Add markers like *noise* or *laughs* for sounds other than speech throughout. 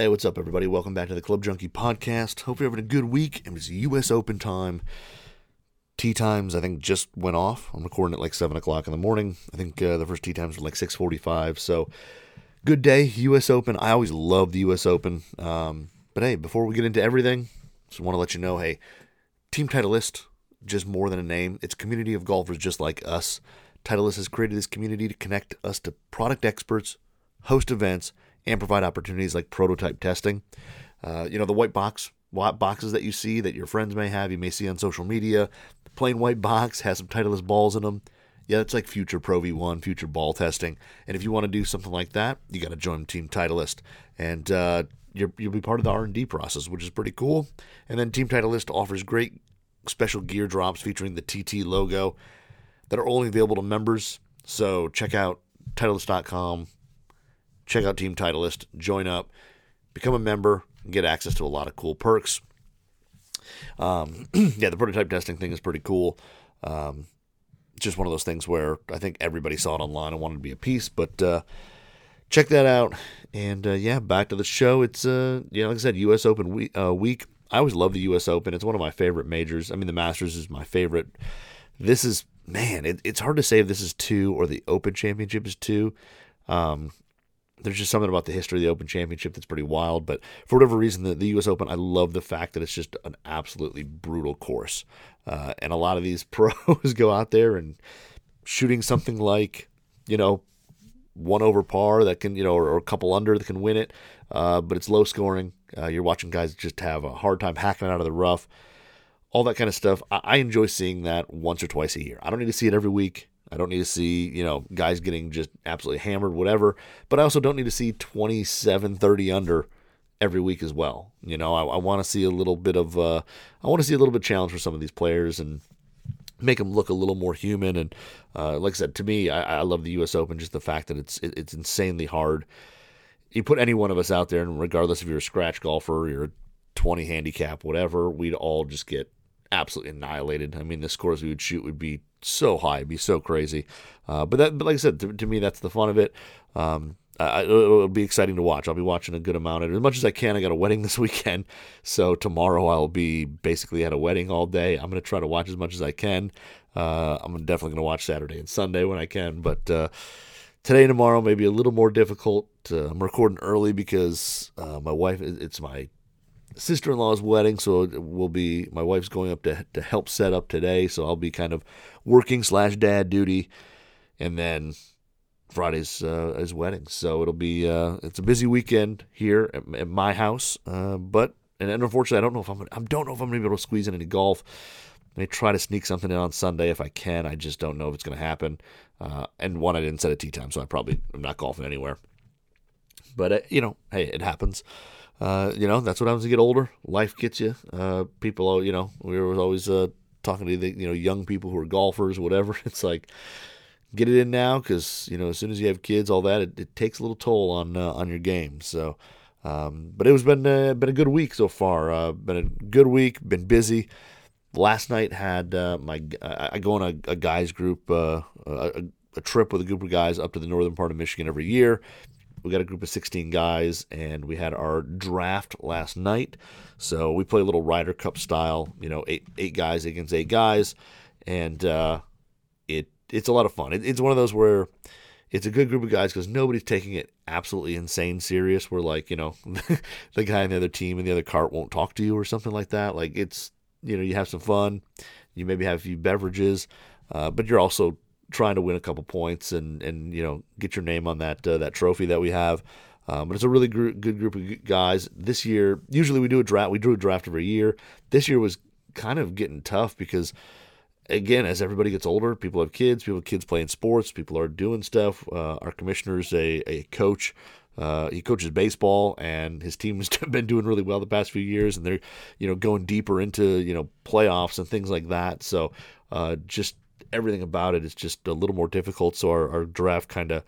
Hey, what's up, everybody? Welcome back to the Club Junkie Podcast. Hope you're having a good week. It was U.S. Open time. Tee times, I think, just went off. I'm recording at like 7 o'clock in the morning. I think uh, the first tee times were like 6.45. So, good day, U.S. Open. I always love the U.S. Open. Um, but hey, before we get into everything, just want to let you know, hey, Team Titleist, just more than a name. It's a community of golfers just like us. Titleist has created this community to connect us to product experts, host events, and provide opportunities like prototype testing. Uh, you know, the white box boxes that you see that your friends may have, you may see on social media. The plain white box has some Titleist balls in them. Yeah, it's like future Pro V1, future ball testing. And if you want to do something like that, you got to join Team Titleist, and uh, you will be part of the R&D process, which is pretty cool. And then Team Titleist offers great special gear drops featuring the TT logo that are only available to members. So check out Titleist.com check out Team Titleist, join up, become a member, and get access to a lot of cool perks. Um, *clears throat* yeah, the prototype testing thing is pretty cool. Um, just one of those things where I think everybody saw it online and wanted to be a piece, but uh, check that out. And uh, yeah, back to the show. It's uh, like I said, U.S. Open week, uh, week. I always love the U.S. Open. It's one of my favorite majors. I mean, the Masters is my favorite. This is man, it, it's hard to say if this is two or the Open Championship is two. Um, there's just something about the history of the Open Championship that's pretty wild. But for whatever reason, the, the U.S. Open, I love the fact that it's just an absolutely brutal course. Uh, and a lot of these *laughs* pros go out there and shooting something like, you know, one over par that can, you know, or, or a couple under that can win it. Uh, but it's low scoring. Uh, you're watching guys just have a hard time hacking it out of the rough. All that kind of stuff. I, I enjoy seeing that once or twice a year. I don't need to see it every week. I don't need to see, you know, guys getting just absolutely hammered, whatever. But I also don't need to see 27, 30 under every week as well. You know, I, I want to see a little bit of, uh, I want to see a little bit of challenge for some of these players and make them look a little more human. And uh, like I said, to me, I, I, love the U.S. Open, just the fact that it's it, it's insanely hard. You put any one of us out there, and regardless if you're a scratch golfer, you're a 20 handicap, whatever, we'd all just get absolutely annihilated. I mean, the scores we would shoot would be so high, it'd be so crazy. Uh, but that, but like I said, to, to, me, that's the fun of it. Um, I, it'll be exciting to watch. I'll be watching a good amount of it as much as I can. I got a wedding *laughs* this weekend, so tomorrow I'll be basically at a wedding all day. I'm going to try to watch as much as I can. Uh, I'm definitely going to watch Saturday and Sunday when I can, but uh, today and tomorrow maybe a little more difficult. Uh, I'm recording early because uh, my wife. It's my sister in law's wedding, so it will be my wife's going up to to help set up today, so I'll be kind of working slash dad duty, and then Friday's uh, his wedding. So it'll be uh, it's a busy weekend here at, at my house, uh, but and, unfortunately I don't know if I'm I don't know if I'm gonna be able to squeeze in any golf. I may try to sneak something in on Sunday if I can. I just don't know if it's to happen. Uh, and one, I didn't set a tee time, so I probably am not golfing anywhere. But uh, you know, hey, it happens uh, you know, that's what happens to get older. Life gets you. Uh, people, you know, we were always uh, talking to the, you know, young people who are golfers, whatever. *laughs* It's like, get it in now because, you know, as soon as you have kids, all that, it, it takes a little toll on uh, on your game. So, um, but it was been uh, been a good week so far. Been a good week. Been busy. Last night had my I go on a, a guys group a, a trip with a group of guys up to the northern part of Michigan every year. We got a group of 16 guys, and we had our draft last night. So we play a little Ryder Cup style, you know, eight eight guys against eight guys, and uh, it it's a lot of fun. It, it's one of those where it's a good group of guys because nobody's taking it absolutely insane serious. Where like you know, *laughs* the guy in the other team in the other cart won't talk to you or something like that. Like it's you know you have some fun, you maybe have a few beverages, uh, but you're also trying to win a couple points and and you know get your name on that uh, that trophy that we have. Um, but it's a really gr- good group of guys. This year, usually we do a draft. We do a draft every year. This year was kind of getting tough because, again, as everybody gets older, people have kids. People have kids playing sports. People are doing stuff. Uh, our commissioner's a a coach. Uh, he coaches baseball, and his team has *laughs* been doing really well the past few years, and they're, you know, going deeper into you know playoffs and things like that. So, uh, just everything about it is just a little more difficult. So our, our draft kind of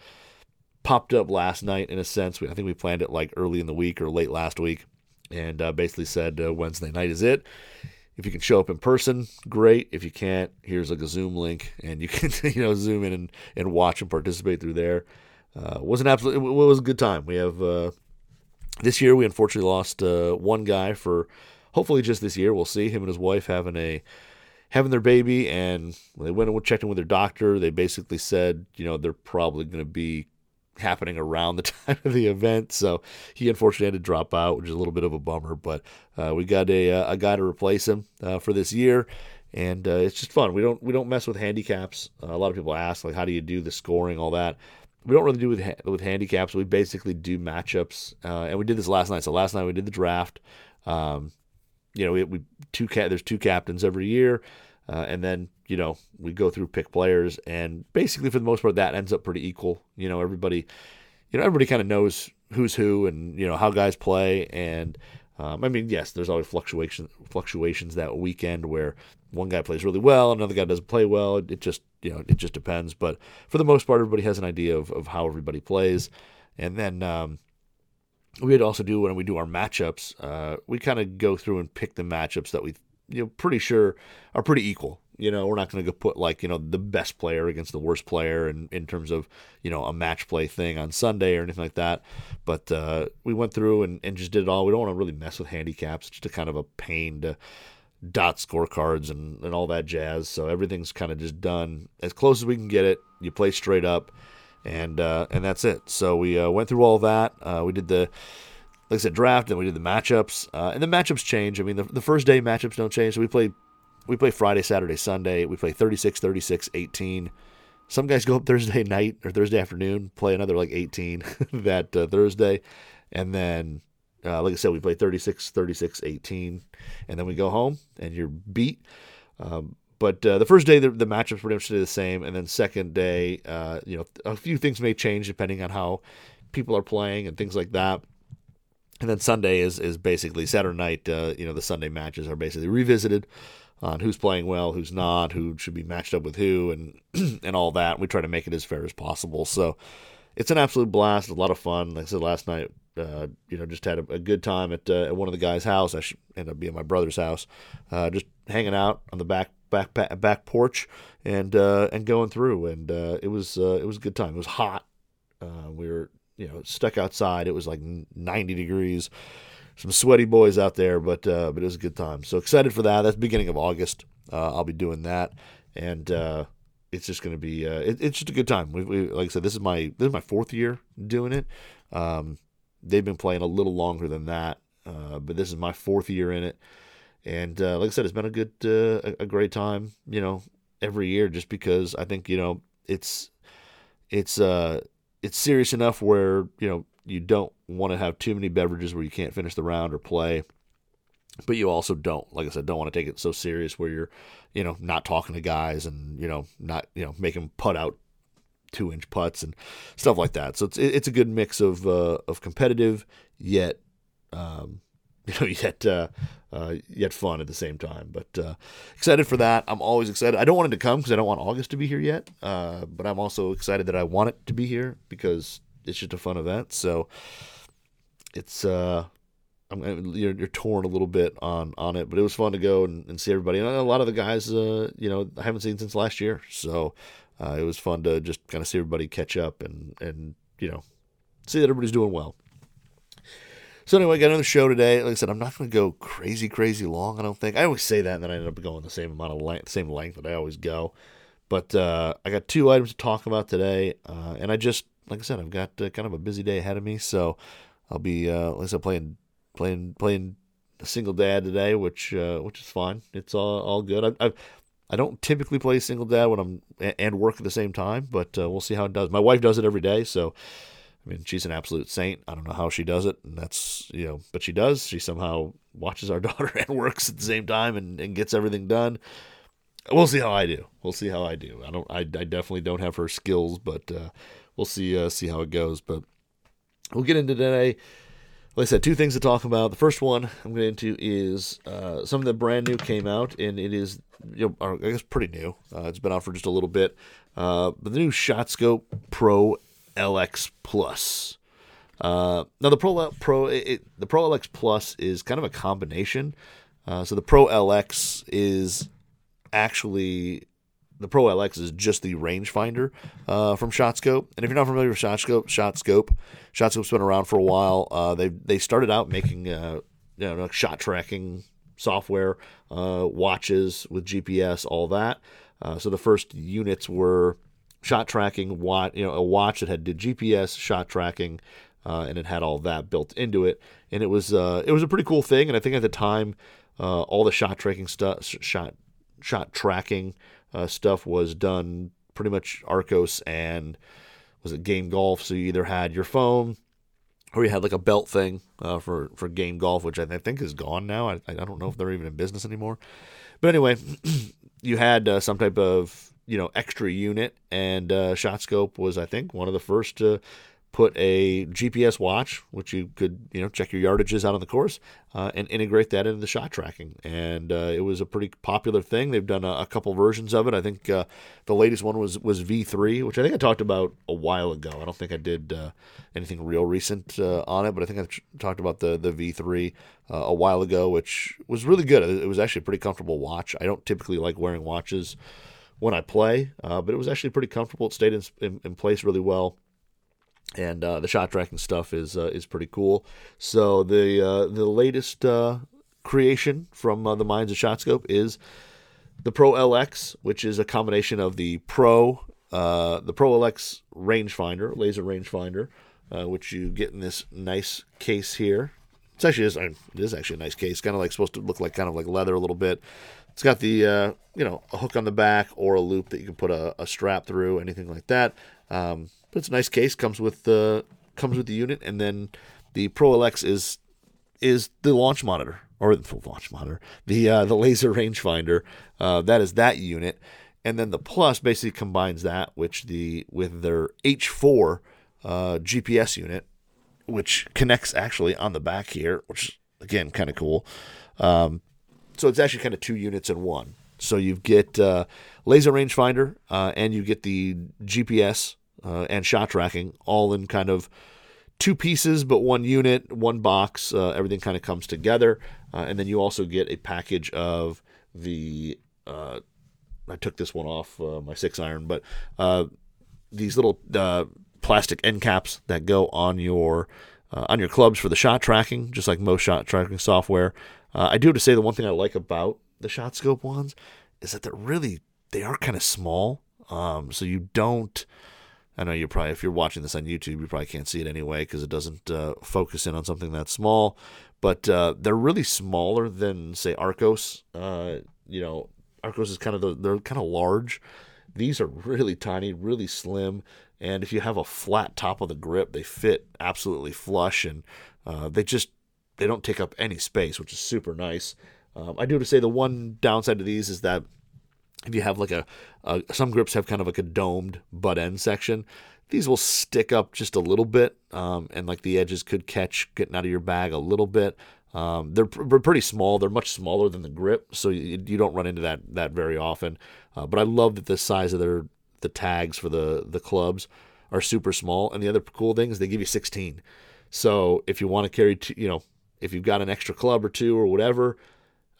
popped up last night in a sense. We, I think we planned it like early in the week or late last week, and uh, basically said uh, Wednesday night is it. If you can show up in person, great. If you can't, here's like a Zoom link, and you *laughs* can you know zoom in and, and watch and participate through there. Uh, was an absolute it was a good time. We have uh, This year, we unfortunately lost uh, one guy for hopefully just this year. We'll see him and his wife having a having their baby, and they went and checked in with their doctor, they basically said, you know, they're probably going to be happening around the *laughs* time of the event. So he unfortunately had to drop out, which is a little bit of a bummer. But uh, we got a, uh, a guy to replace him uh, for this year, and uh, it's just fun. We don't we don't mess with handicaps. Uh, a lot of people ask like, how do you do the scoring, all that. We don't really do with with handicaps. We basically do matchups, uh, and we did this last night. So last night we did the draft. Um, you know, we, we two cat. There's two captains every year. Uh, and then you know we go through pick players, and basically for the most part that ends up pretty equal. You know everybody, you know everybody kind of knows who's who and you know how guys play. And um, I mean, yes, there's always fluctuations fluctuations that weekend where one guy plays really well, another guy doesn't play well. It just you know it just depends. But for the most part, everybody has an idea of, of how everybody plays. And then um, we'd also do when we do our matchups, uh, we kind of go through and pick the matchups that we you know pretty sure are pretty equal. You know, we're not going to go put like you know the best player against the worst player in, in terms of you know a match play thing on Sunday or anything like that. But uh, we went through and, and just did it all. We don't want to really mess with handicaps. It's just a kind of a pain to dot scorecards and, and all that jazz. So everything's kind of just done as close as we can get it. You play straight up, and uh, and that's it. So we uh, went through all that. Uh, we did the like I said, draft, and we did the matchups, uh, and the matchups change. I mean, the, the first day matchups don't change. So we play, we play Friday, Saturday, Sunday. We play 36, 36, 18. Some guys go up Thursday *laughs* night or Thursday afternoon, play another like 18 *laughs* that uh, Thursday, and then, uh, like I said, we play 36, 36, 18, and then we go home, and you're beat. Um, but uh, the first day, the, the matchups pretty much stay the same, and then second day, uh, you know, a few things may change depending on how people are playing and things like that. And then Sunday is is basically Saturday night. Uh, you know, the Sunday matches are basically revisited on who's playing well, who's not, who should be matched up with who, and *clears throat* and all that. We try to make it as fair as possible. So it's an absolute blast. A lot of fun. Like I said last night, uh, you know, just had a, a good time at, uh, at one of the guys' house. I should end up being my brother's house, uh, just hanging out on the back back back, porch and uh, and going through. And uh, it was uh, it was a good time. It was hot. we were you know stuck outside. It was like 90 degrees. Some sweaty boys out there, but uh, but it was a good time. So excited for that. That's beginning of August. Uh, I'll be doing that, and uh, it's just going to be uh, it, it's just a good time. We, we, like I said, this is my this is my fourth year doing it. Um, they've been playing a little longer than that, uh, but this is my fourth year in it. And uh, like I said, it's been a good, uh, a, great time. You know, every year, just because I think you know it's, it's, uh, it's serious enough where you know you don't want to have too many beverages where you can't finish the round or play but you also don't like i said don't want to take it so serious where you're you know not talking to guys and you know not you know making putt out two inch putts and stuff like that so it's it's a good mix of uh, of competitive yet um, *laughs* you know yet uh, uh, yet fun at the same time. But uh, excited for that. I'm always excited. I don't want it to come because I don't want August to be here yet. Uh, but I'm also excited that I want it to be here because it's just a fun event. So it's uh, I'm you're, you're torn a little bit on on it, but it was fun to go and, and see everybody. And a lot of the guys, uh, you know, I haven't seen since last year, so uh, it was fun to just kind of see everybody catch up and and you know see that everybody's doing well. So anyway, I got another show today. Like I said, I'm not going to go crazy, crazy long. I don't think. I always say that, and then I end up going the same amount of length, same length that I always go. But uh, I got two items to talk about today, uh, and I just, like I said, I've got uh, kind of a busy day ahead of me. So I'll be, uh, like I said, playing, playing, playing a single dad today, which, uh, which is fine. It's all, all good. I, I, I don't typically play single dad when I'm and work at the same time, but uh, we'll see how it does. My wife does it every day, so I mean, she's an absolute saint. I don't know how she does it, and that's you know, but she does. She somehow watches our *laughs* daughter and works at the same time and, and gets everything done. We'll see how I do. We'll see how I do. I don't. I, I definitely don't have her skills, but uh, we'll see. Uh, see how it goes. But we'll get into today. Like I said, two things to talk about. The first one I'm going into is uh, something that brand new came out, and it is you know, I guess pretty new. Uh, it's been out for just a little bit. Uh, but the new ShotScope Pro LX Plus. Uh, now the Pro Pro it, the Pro LX Plus is kind of a combination. Uh, so the Pro LX is actually the Pro LX is just the rangefinder uh, from ShotScope. And if you're not familiar with ShotScope, ShotScope, ShotScope's been around for a while. Uh, they they started out making uh, you know shot tracking software, uh, watches with GPS, all that. So the first units were shot tracking, watch, you know, a watch that had GPS shot tracking, uh, and it had all that built into it. And it was uh, it was a pretty cool thing. And I think at the time, uh, all the shot tracking stuff, shot shot tracking uh, stuff was done pretty much Arccos and was it Game Golf. So you either had your phone or you had like a belt thing uh, for for Game Golf, which I, think is gone now. I, I don't know if they're even in business anymore. But anyway, *clears throat* you had uh, some type of you know extra unit, and uh, ShotScope was I think one of the first to put a GPS watch, which you could you know check your yardages out on the course, uh, and integrate that into the shot tracking. And uh, it was a pretty popular thing. They've done a, a couple versions of it. I think uh, the latest one was was V3, which I think I talked about a while ago. I don't think I did uh, anything real recent uh, on it, but I think I talked about the the V3 uh, a while ago, which was really good. It was actually a pretty comfortable watch. I don't typically like wearing watches when I play, but it was actually pretty comfortable. It stayed in, in, in place really well and uh, the shot tracking stuff is uh, is pretty cool. So the uh, the latest uh, creation from uh, the minds of ShotScope is the Pro LX, which is a combination of the Pro uh, the Pro LX rangefinder, laser rangefinder, which you get in this nice case here. It's actually is, it is actually a nice case, kind of like supposed to look like kind of like leather a little bit. It's got the you know a hook on the back or a loop that you can put a, a strap through, anything like that. Um, but it's a nice case. comes with the comes with the unit, and then the Pro LX is is the launch monitor or the full launch monitor, the uh, the laser *laughs* rangefinder. Uh, that is that unit, and then the Plus basically combines that which the with their H4 uh, GPS unit, which connects actually on the back here, which again kind of cool. Um, so it's actually kind of two units in one. So you get uh, laser rangefinder uh, and you get the GPS uh, and shot tracking all in kind of two pieces, but one unit, one box. Uh, everything kind of comes together, uh, and then you also get a package of the. Uh, I took this one off my six iron, but these little plastic end caps that go on your on your clubs for the shot tracking, just like most shot tracking software. I do have to say the one thing I like about the shot scope ones is that they're really they are kind of small, um, so you don't I know you're probably, if you're watching this on YouTube, you probably can't see it anyway because it doesn't uh, focus in on something that small. But uh, they're really smaller than, say, Arccos. Uh, you know, Arccos is kind of the, they're kind of large. These are really tiny, really slim, and if you have a flat top of the grip, they fit absolutely flush, and uh, they just they don't take up any space, which is super nice. Um, I do have to say the one downside to these is that if you have like a, a, some grips have kind of like a domed butt end section these will stick up just a little bit um, and like the edges could catch getting out of your bag a little bit. Um, they're, pr- pretty small. They're much smaller than the grip so you, you don't run into that that very often. Uh, but i love that the size of their the tags for the the clubs are super small. And the other cool thing is they give you 16 so if you want to carry you know if you've got an extra club or two or whatever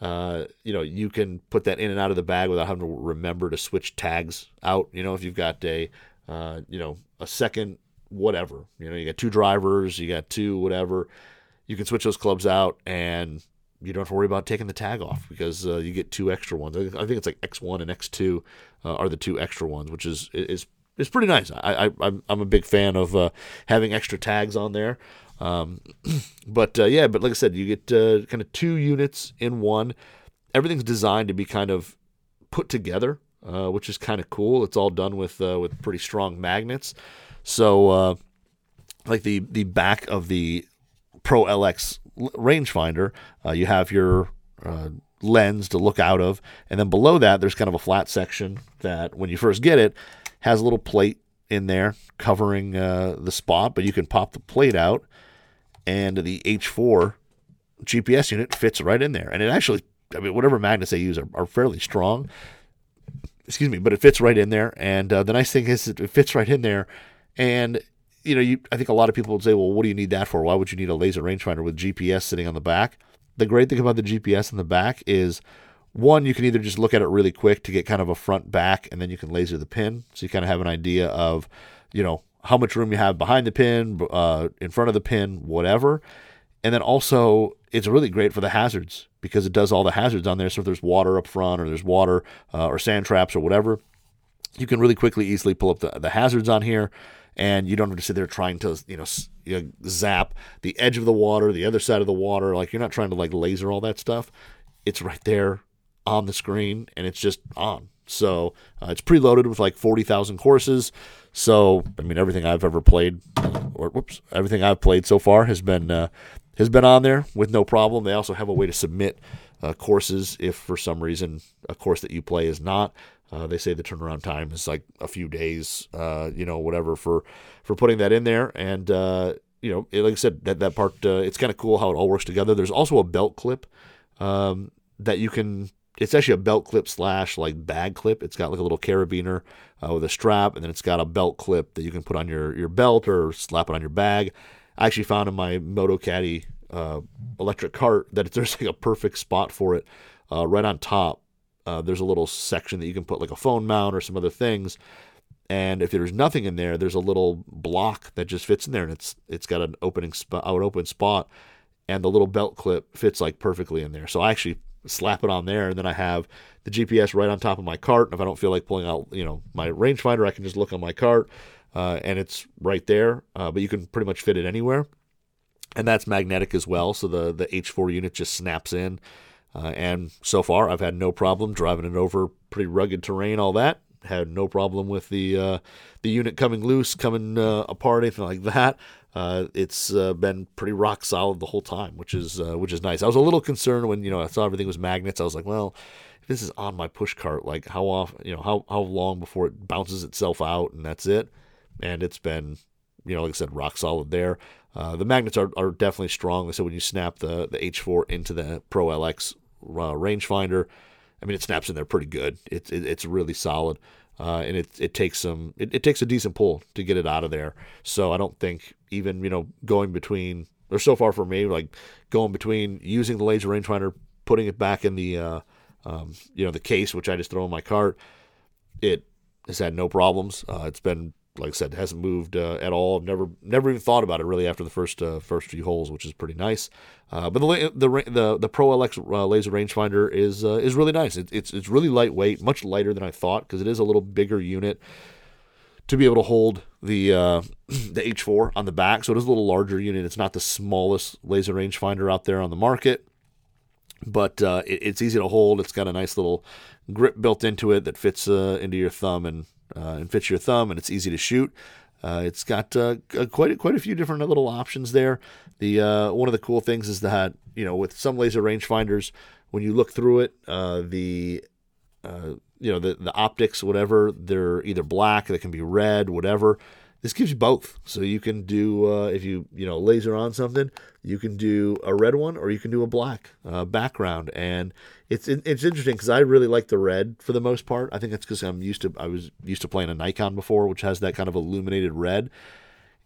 uh, you know, you can put that in and out of the bag without having to remember to switch tags out. You know, if you've got a, uh, you know, a second whatever, you know, you got two drivers, you got two whatever, you can switch those clubs out and you don't have to worry about taking the tag off because uh, you get two extra ones. I think it's like X1 and X2 uh, are the two extra ones, which is is is pretty nice. I, I I'm I'm a big fan of uh, having extra tags on there. Um, *clears throat* but uh, yeah, but like I said, you get uh, kind of two units in one. Everything's designed to be kind of put together, uh, which is kind of cool. It's all done with uh, with pretty strong magnets. So, uh, like the the back of the Pro LX rangefinder, uh, you have your lens to look out of, and then below that, there's kind of a flat section that, when you first get it, has a little plate in there covering the spot, but you can pop the plate out and the H4 GPS unit fits right in there. And it actually, I mean, whatever magnets they use are, are fairly strong. Excuse me, but it fits right in there. And uh, the nice thing is, it fits right in there. And you know, you, I think a lot of people would say, well, what do you need that for? Why would you need a laser rangefinder with GPS sitting on the back? The great thing about the GPS in the back is one, you can either just look at it really quick to get kind of a front back, and then you can laser the pin, so you kind of have an idea of, you know, how much room you have behind the pin, uh, in front of the pin, whatever. And then also, it's really great for the hazards because it does all the hazards on there. So if there's water up front, or there's water, uh, or sand traps, or whatever, you can really quickly, easily pull up the, the hazards on here, and you don't have to sit there trying to, you know, you know, zap the edge of the water, the other side of the water. Like you're not trying to like laser all that stuff. It's right there on the screen and it's just on. So uh, it's preloaded with like 40,000 courses. So, I mean, everything I've ever played, or whoops, everything I've played so far has been uh, has been on there with no problem. They also have a way to submit uh, courses if for some reason a course that you play is not. Uh, they say the turnaround time is like a few days, uh, you know, whatever for for putting that in there. And uh, you know, like I said, that that part it's kind of cool how it all works together. There's also a belt clip um, that you can it's actually a belt clip slash like bag clip. It's got like a little carabiner uh, with a strap, and then it's got a belt clip that you can put on your, your belt or slap it on your bag. I actually found in my Moto Caddy uh, electric cart that *laughs* there's like a perfect spot for it uh, right on top. Uh, there's a little section that you can put like a phone mount or some other things. And if there's nothing in there, there's a little block that just fits in there, and it's it's got an opening spot, an open spot, and the little belt clip fits like perfectly in there. So I actually slap it on there, and then I have the GPS right on top of my cart. And if I don't feel like pulling out, you know, my rangefinder, I can just look on my cart, uh, and it's right there. Uh, but you can pretty much fit it anywhere, and that's magnetic as well. So the the H4 unit just snaps in. Uh, and so far, I've had no problem driving it over pretty rugged terrain, all that. Had no problem with the uh, the unit coming loose, coming uh, apart, anything like that uh, it's uh, been pretty rock solid the whole time, which is uh, which is nice. I was a little concerned when you know I saw everything was magnets. I was like, well, if this is on my push cart, like how often, you know, how how long before it bounces itself out and that's it? And it's been, you know, like I said, rock solid there. Uh, the magnets are, are definitely strong. So when you snap the the H4 into the Pro LX uh, rangefinder, I mean, it snaps in there pretty good. It's it, it's really solid uh, and it it takes some it, it takes a decent pull to get it out of there. So I don't think even you know going between or so far for me like going between using the laser rangefinder, putting it back in the uh, um, you know the case which I just throw in my cart, it has had no problems. Uh, it's been like I said, hasn't moved uh, at all. I've never never even thought about it really after the first uh, first few holes, which is pretty nice. Uh, but the the the the Pro LX uh, laser rangefinder is uh, is really nice. It, it's it's really lightweight, much lighter than I thought because it is a little bigger unit to be able to hold the uh, *clears throat* the H4 on the back. So it is a little larger unit. It's not the smallest laser rangefinder out there on the market, but it, it's easy to hold. It's got a nice little grip built into it that fits into your thumb and uh, and fits your thumb, and it's easy to shoot. Uh, it's got uh, quite a, quite a few different little options there. The uh, one of the cool things is that you know with some laser rangefinders, when you look through it, uh, the uh, you know the the optics, whatever, they're either black, they can be red, whatever. This gives you both, so you can do uh, if you you know laser on something, you can do a red one or you can do a black uh, background, and it's it's interesting because I really like the red for the most part. I think it's because I'm used to I was used to playing a Nikon before, which has that kind of illuminated red,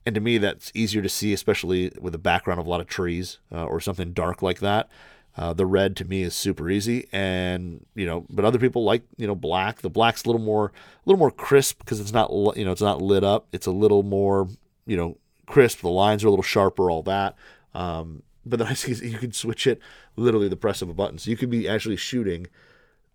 and to me that's easier to see, especially with a background of a lot of trees uh, or something dark like that. Uh, the red to me is super easy, and you know, but other people like you know black. The black's a little more, a little more crisp because it's not you know it's not lit up. It's a little more you know crisp. The lines are a little sharper, all that. Um, but the nice thing is you can switch it literally the press of a button. So you could be actually shooting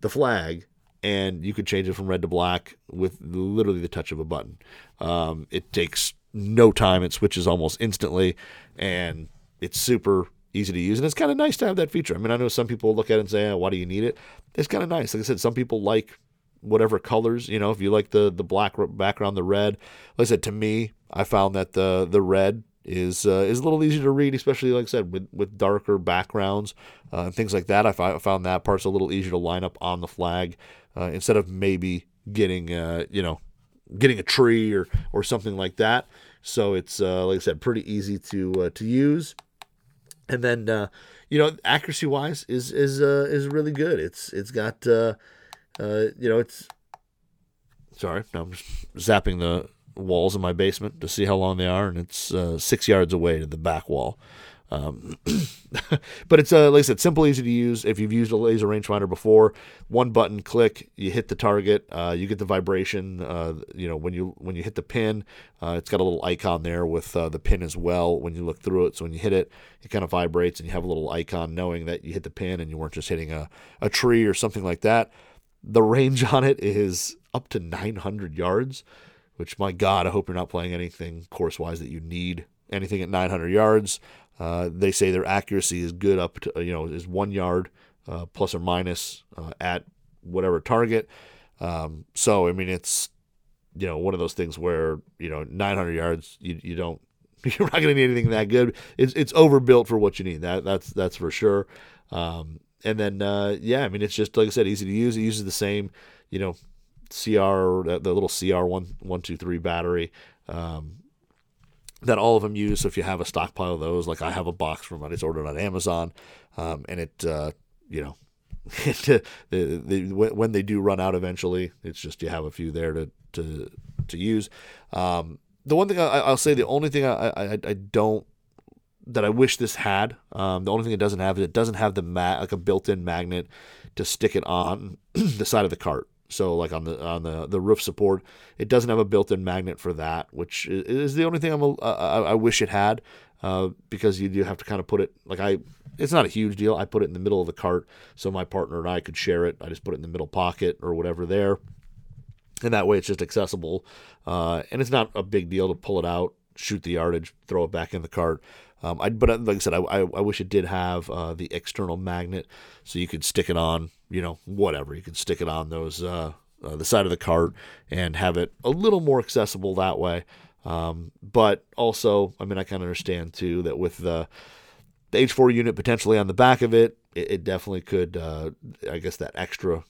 the flag, and you could change it from red to black with literally the touch of a button. Um, it takes no time. It switches almost instantly, and it's super easy to use, and it's kind of nice to have that feature. I mean, I know some people look at it and say, oh, "Why do you need it?" It's kind of nice. Like I said, some people like whatever colors. You know, if you like the the black background, the red. Like I said, to me, I found that the the red is uh, is a little easier to read, especially like I said with with darker backgrounds uh, and things like that. I, found that part's a little easier to line up on the flag uh, instead of maybe getting uh, you know getting a tree or or something like that. So it's uh, like I said, pretty easy to uh, to use and then uh, you know accuracy wise is is uh, is really good. It's it's got uh, uh, you know it's sorry I'm zapping the walls in my basement to see how long they are, and it's uh, six yards away to the back wall. Um, *clears throat* but it's uh, like I said, simple, easy to use. If you've used a laser rangefinder before, one button click, you hit the target, uh, you get the vibration. Uh, you know when you when you hit the pin, uh, it's got a little icon there with uh, the pin as well. When you look through it, so when you hit it, it kind of vibrates, and you have a little icon knowing that you hit the pin and you weren't just hitting a a tree or something like that. The range *laughs* on it is up to 900 yards, which my God, I hope you're not playing anything course wise that you need anything at 900 yards. Uh, they say their accuracy is good up to you know is one yard uh, plus or minus uh, at whatever target. Um, so I mean it's you know one of those things where you know 900 yards you you don't *laughs* you're not going to need anything that good. It's it's overbuilt for what you need. That that's that's for sure. Um, and then uh, yeah, I mean it's just like I said, easy to use. It uses the same you know CR the little CR one one two three battery. Um, that all of them use. So if you have a stockpile of those, like I have a box from it, it's ordered on Amazon, um, and it, uh, you know, *laughs* it, the, the, when they do run out eventually, it's just you have a few there to to to use. Um, the one thing I, will say, the only thing I, I, I don't that I wish this had, um, the only thing it doesn't have is it doesn't have the mat like a built-in magnet to stick it on *clears throat* the side of the cart. So like on the on the the roof support, it doesn't have a built-in magnet for that, which is the only thing I'm a, I, I wish it had, uh, because you do have to kind of put it like I. It's not a huge deal. I put it in the middle of the cart so my partner and I could share it. I just put it in the middle pocket or whatever there, and that way it's just accessible, uh, and it's not a big deal to pull it out, shoot the yardage, throw it back in the cart. Um, I, but like I said, I, I, I wish it did have uh, the external magnet so you could stick it on, you know, whatever. You could stick it on those uh, uh, the side of the cart and have it a little more accessible that way. Um, but also, I mean, I kind of understand too that with the the H4 unit potentially on the back of it, it, it definitely could. Uh, I guess that extra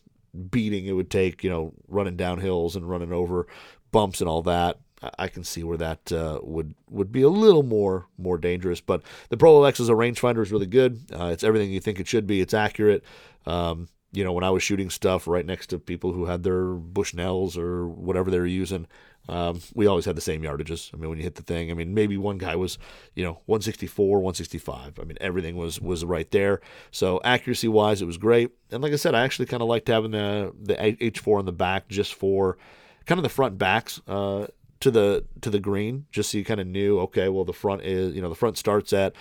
beating it would take, you know, running down hills and running over bumps and all that. I can see where that uh, would would be a little more more dangerous. But the Pro LX as a rangefinder is really good. Uh, it's everything you think it should be. It's accurate. Um, you know, when I was shooting stuff right next to people who had their Bushnells or whatever they were using, um, we always had the same yardages. I mean, when you hit the thing, I mean, maybe one guy was, you know, 164, 165. I mean, everything was was right there. So accuracy wise, it was great. And like I said, I actually kind of liked having the the H4 on the back just for kind of the front backs. Uh, to the to the green, just so you kind of knew, okay, well the front is you know the front starts at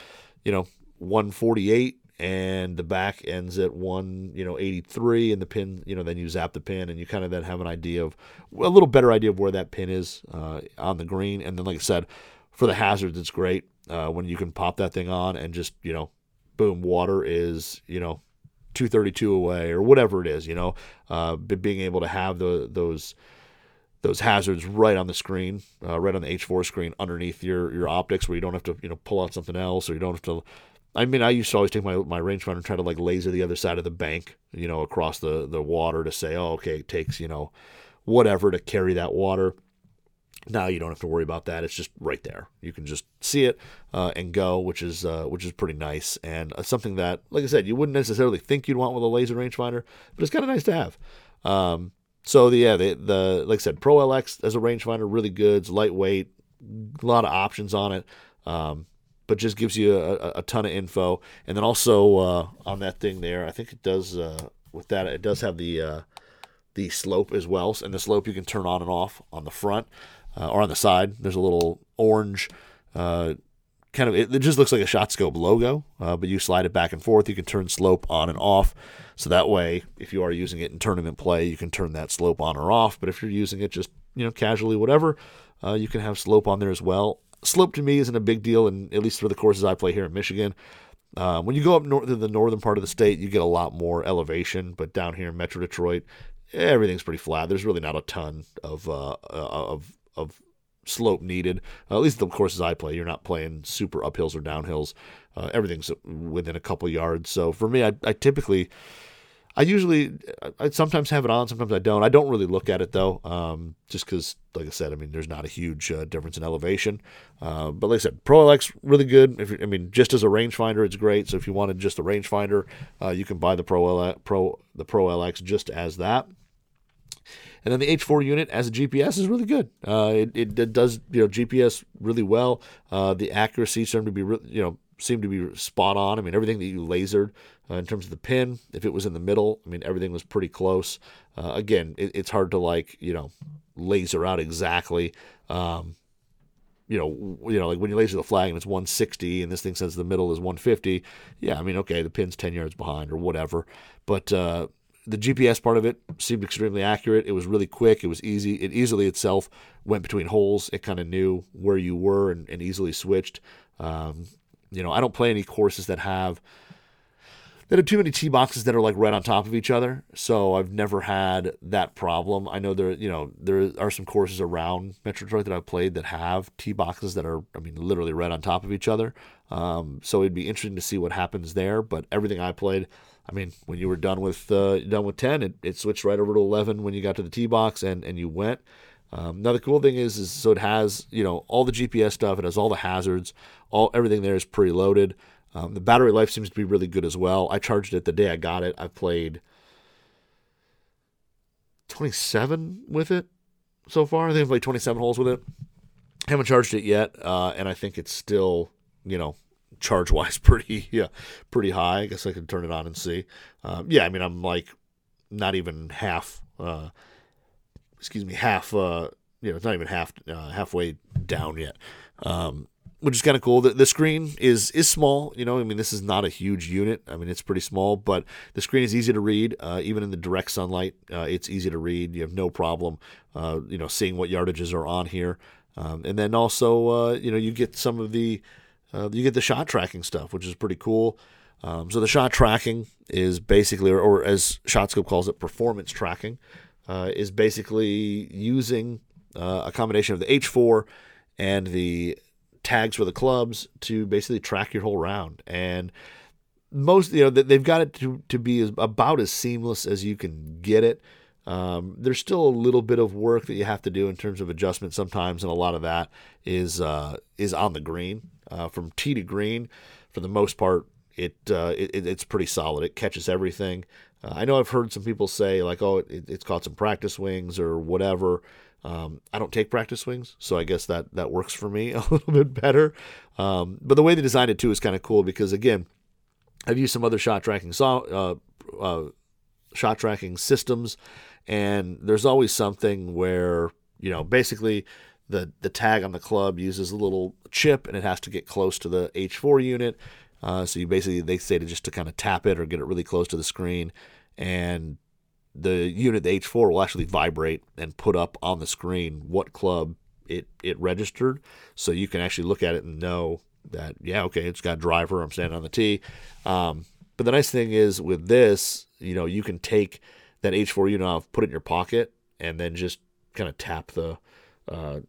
you know 148 and the back ends at one you know 83 and the pin you know then you zap the pin and you kind of then have an idea of a little better idea of where that pin is uh, on the green. And then like I said for the hazards it's great uh, when you can pop that thing on and just you know boom water is you know 232 away or whatever it is you know uh, being able to have the those those hazards right on the screen, uh, right on the H4 screen underneath your your optics, where you don't have to you know pull out something else, or you don't have to. I mean, I used to always take my my rangefinder and try to like laser the other side of the bank, you know, across the the water to say, oh, okay, it takes you know whatever to carry that water. Now you don't have to worry about that. It's just right there. You can just see it uh, and go, which is uh, which is pretty nice and uh, something that, like I said, you wouldn't necessarily think you'd want with a laser rangefinder, but it's kind of nice to have. Um, so the, yeah, the, the like I said, Pro LX as a rangefinder, really good. It's lightweight, a lot of options on it, um, but just gives you a, a, ton of info. And then also uh, on that thing there, I think it does uh, with that it does have the uh, the slope as well, and the slope you can turn on and off on the front uh, or on the side. There's a little orange. Uh, kind of, it, just looks like a shot scope logo, uh, but you slide it back and forth. You can turn slope on and off. So that way, if you are using it in tournament play, you can turn that slope on or off. But if you're using it just you know casually, whatever, uh, you can have slope on there as well. Slope to me isn't a big deal, and at least for the courses I play here in Michigan. Uh, when you go up north to the northern part of the state, you get a lot more elevation. But down here in Metro Detroit, everything's pretty flat. There's really not a ton of uh, of of slope needed. Uh, at least the courses I play, you're not playing super uphills or downhills. Uh, everything's within a couple yards. So for me, I, I typically I usually, I sometimes have it on, sometimes I don't. I don't really look at it though, um, just because, like I said, I mean, there's not a huge uh, difference in elevation. Uh, but like I said, Pro LX really good. If I mean, just as a rangefinder, it's great. So if you wanted just a rangefinder, uh, you can buy the Pro LX, Pro the Pro LX just as that. And then the H4 unit as a GPS is really good. Uh, it, it, it, does you know GPS really well. Uh, the accuracy seems to be re- you know seemed to be spot on. I mean, everything that you lasered uh, in terms of the pin, if it was in the middle, I mean, everything was pretty close. Uh, again, it, it's hard to like you know laser out exactly. Um, you know, you know, like when you laser the flag and it's 160 and this thing says the middle is 150. Yeah, I mean, okay, the pin's 10 yards behind or whatever. But uh, the GPS part of it seemed extremely accurate. It was really quick. It was easy. It easily itself went between holes. It kind of knew where you were and, and easily switched. Um, you know, I don't play any courses that have that have too many tee boxes that are like right on top of each other. So I've never had that problem. I know there, you know, there are some courses around Metro Detroit that I've played that have tee boxes that are, I mean, literally right on top of each other. Um, so it'd be interesting to see what happens there. But everything I played, I mean, when you were done with uh, done with ten, it, it switched right over to eleven when you got to the tee box and and you went. Um, now the cool thing is, is so it has you know all the GPS stuff. It has all the hazards. All everything there is preloaded. Um, the battery life seems to be really good as well. I charged it the day I got it. I've played 27 with it so far. I think I've played 27 holes with it. Haven't charged it yet, uh, and I think it's still, you know, charge wise *laughs* pretty yeah pretty high. I guess I can turn it on and see. Um, yeah, I mean I'm like not even half. Uh, excuse me, half. Uh, you know, it's not even half uh, halfway down yet. Um, which is kind of cool. The, the screen is is small. You know, I mean, this is not a huge unit. I mean, it's pretty small, but the screen is easy to read. Uh, even in the direct sunlight, uh, it's easy to read. You have no problem, uh, you know, seeing what yardages are on here. Um, and then also, uh, you know, you get some of the uh, you get the shot tracking stuff, which is pretty cool. Um, so the shot tracking is basically, or, or as ShotScope calls it, performance tracking, uh, is basically using a combination of the H4 and the tags for the clubs to basically track your whole round. And most, you know, they've got it to, to be as, about as seamless as you can get it. Um, there's still a little bit of work that you have to do in terms of adjustment sometimes, and a lot of that is uh, is on the green. Uh, from tee to green, for the most part, it, uh, it it's pretty solid. It catches everything. Uh, I know I've heard some people say like, oh, it, it's caught some practice swings or whatever. Um, I don't take practice swings, so I guess that that works for me *laughs* a little bit better. Um, but the way they designed it too is kind of cool because again, I've used some other shot tracking uh, uh, shot tracking systems, and there's always something where you know basically the the tag on the club uses a little chip and it has to get close to the H4 unit. Uh, so you basically they say to just to kind of tap it or get it really close to the screen, and the unit, the H4, will actually vibrate and put up on the screen what club it, it registered. So you can actually look at it and know that, yeah, okay, it's got driver, I'm standing on the tee. Um, but the nice thing is with this, you know, you can take that H4 unit off, put it in your pocket, and then just kind of tap the uh,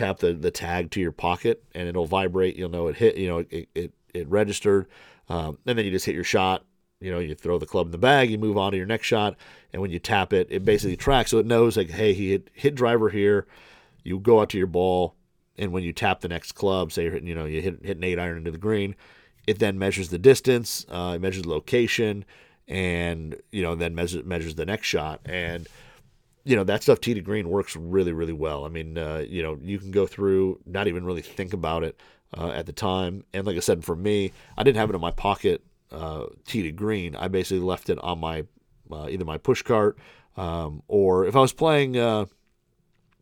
tap the, the tag to your pocket, and it'll vibrate. You'll know it hit. You know, it it, it registered, um, and then you just hit your shot, you know, you throw the club in the bag, you move on to your next shot, and when you tap it, it basically tracks so it knows like, hey, he hit, hit driver here. You go out to your ball, and when you tap the next club, say you're hitting, you know, you hit hit an eight iron into the green, it then measures the distance, uh, it measures the location, and you know then measures measures the next shot and you know that stuff to green works really really well. I mean uh, you know you can go through not even really think about it uh, at the time. And like i said for me i didn't have it in my pocket uh, to green, I basically left it on my uh, either my push cart um, or if I was playing, uh,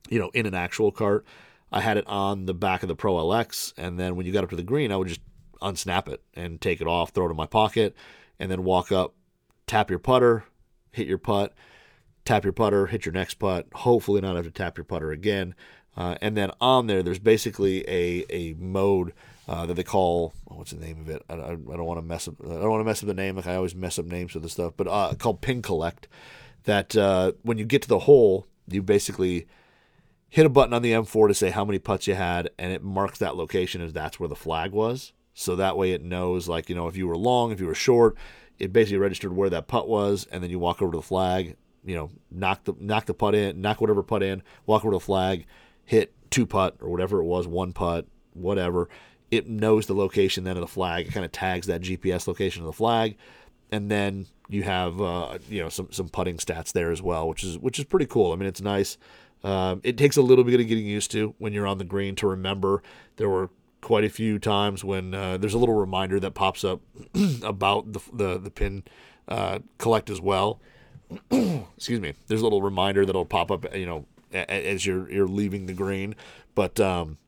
you know, in an actual cart, I had it on the back of the Pro LX, and then when you got up to the green, I would just unsnap it and take it off, throw it in my pocket, and then walk up, tap your putter, hit your putt, tap your putter, hit your next putt. Hopefully, not have to tap your putter again. Uh, and then on there, there's basically a a mode uh, that they call what's the name of it? I, I, I don't want to mess up. I don't want to mess up the name. Like I always mess up names for this stuff, but uh, called pin collect. That uh, when you get to the hole, you basically hit a button on the M4 to say how many putts you had, and it marks that location as that's where the flag was. So that way it knows, like you know, if you were long, if you were short, it basically registered where that putt was, and then you walk over to the flag. You know, knock the knock the putt in, knock whatever putt in, walk over to the flag, hit two putt or whatever it was, one putt, whatever it knows the location then of the flag. It kind of tags that GPS location of the flag, and then you have uh, you know some some putting stats there as well, which is which is pretty cool. I mean, it's nice. Um, it takes a little bit of getting used to when you're on the green to remember there were quite a few times when uh, there's a little reminder that pops up *clears throat* about the the, the pin uh, collect as well. *clears throat* Excuse me. There's a little reminder that'll pop up, you know, as you're you're leaving the green. But um,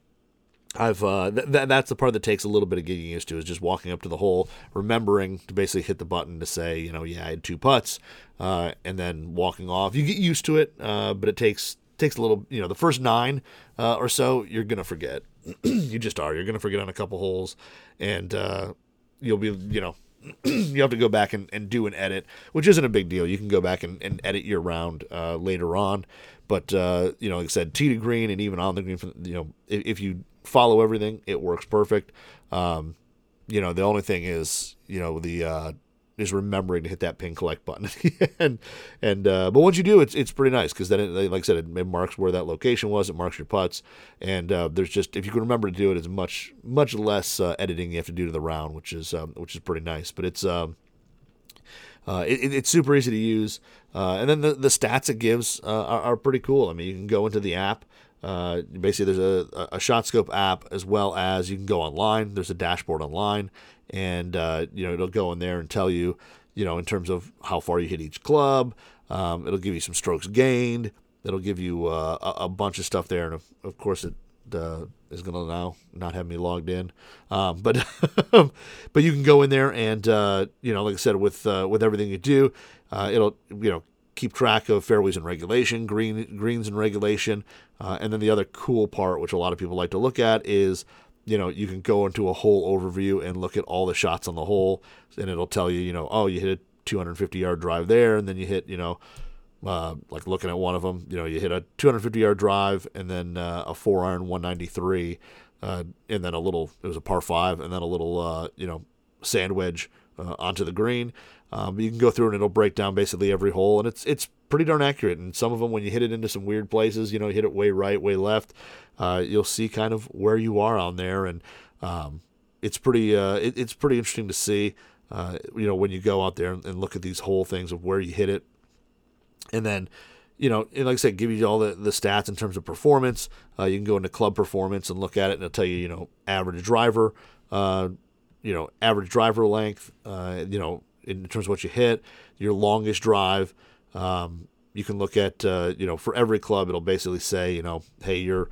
I've uh, th- that's the part that takes a little bit of getting used to is just walking up to the hole, remembering to basically hit the button to say, you know, yeah, I had two putts, uh, and then walking off. You get used to it, uh, but it takes takes a little, you know, the first nine uh, or so, you're gonna forget. *clears throat* you just are. You're gonna forget on a couple holes, and uh, you'll be, you know, *clears throat* you have to go back and, and do an edit, which isn't a big deal. You can go back and, and edit your round uh, later on. But, uh, you know, like I said, tee to green and even on the green, you know, if, if you follow everything, it works perfect. Um, you know, the only thing is, you know, the uh, is remembering to hit that pin collect button and *laughs* and uh, but once you do it's it's pretty nice because then it, like I said it, it, marks where that location was it marks your putts. And uh, there's just if you can remember to do it it's much much less uh, editing you have to do to the round which is um, which is pretty nice. But it's um, uh, it, it's super easy to use. Uh, and then the, the stats it gives uh, are, are, pretty cool. I mean you can go into the app basically there's a, a shot scope app as well as you can go online there's a dashboard online and uh, you know it'll go in there and tell you, you know, in terms of how far you hit each club. Um, it'll give you some strokes gained. It'll give you uh, a, a, bunch of stuff there, and of, of course it uh, is going to now not have me logged in. Um, but *laughs* but you can go in there and uh, you know, like I said, with uh, with everything you do, uh, it'll you know keep track of fairways and regulation, green greens and regulation, uh, and then the other cool part, which a lot of people like to look at, is you know, you can go into a whole overview and look at all the shots on the hole, and it'll tell you, you know, oh, you hit a 250 yard drive there, and then you hit, you know, uh, like looking at one of them, you know, you hit a 250 yard drive and then uh, a four iron 193, uh, and then a little, it was a par five, and then a little, uh, you know, sand wedge uh, onto the green. Um, you can go through and it'll break down basically every hole, and it's it's pretty darn accurate. And some of them, when you hit it into some weird places, you know, you hit it way right, way left, uh, you'll see kind of where you are on there, and um, it's pretty uh, it, it's pretty interesting to see. Uh, you know, when you go out there and, and, look at these whole things of where you hit it, and then. You know, and like I said, give you all the, the stats in terms of performance. Uh, you can go into club performance and look at it, and it'll tell you, you know, average driver, uh, you know, average driver length, uh, you know, in terms of what you hit, your longest drive, um, you can look at uh, you know for every club it'll basically say you know hey your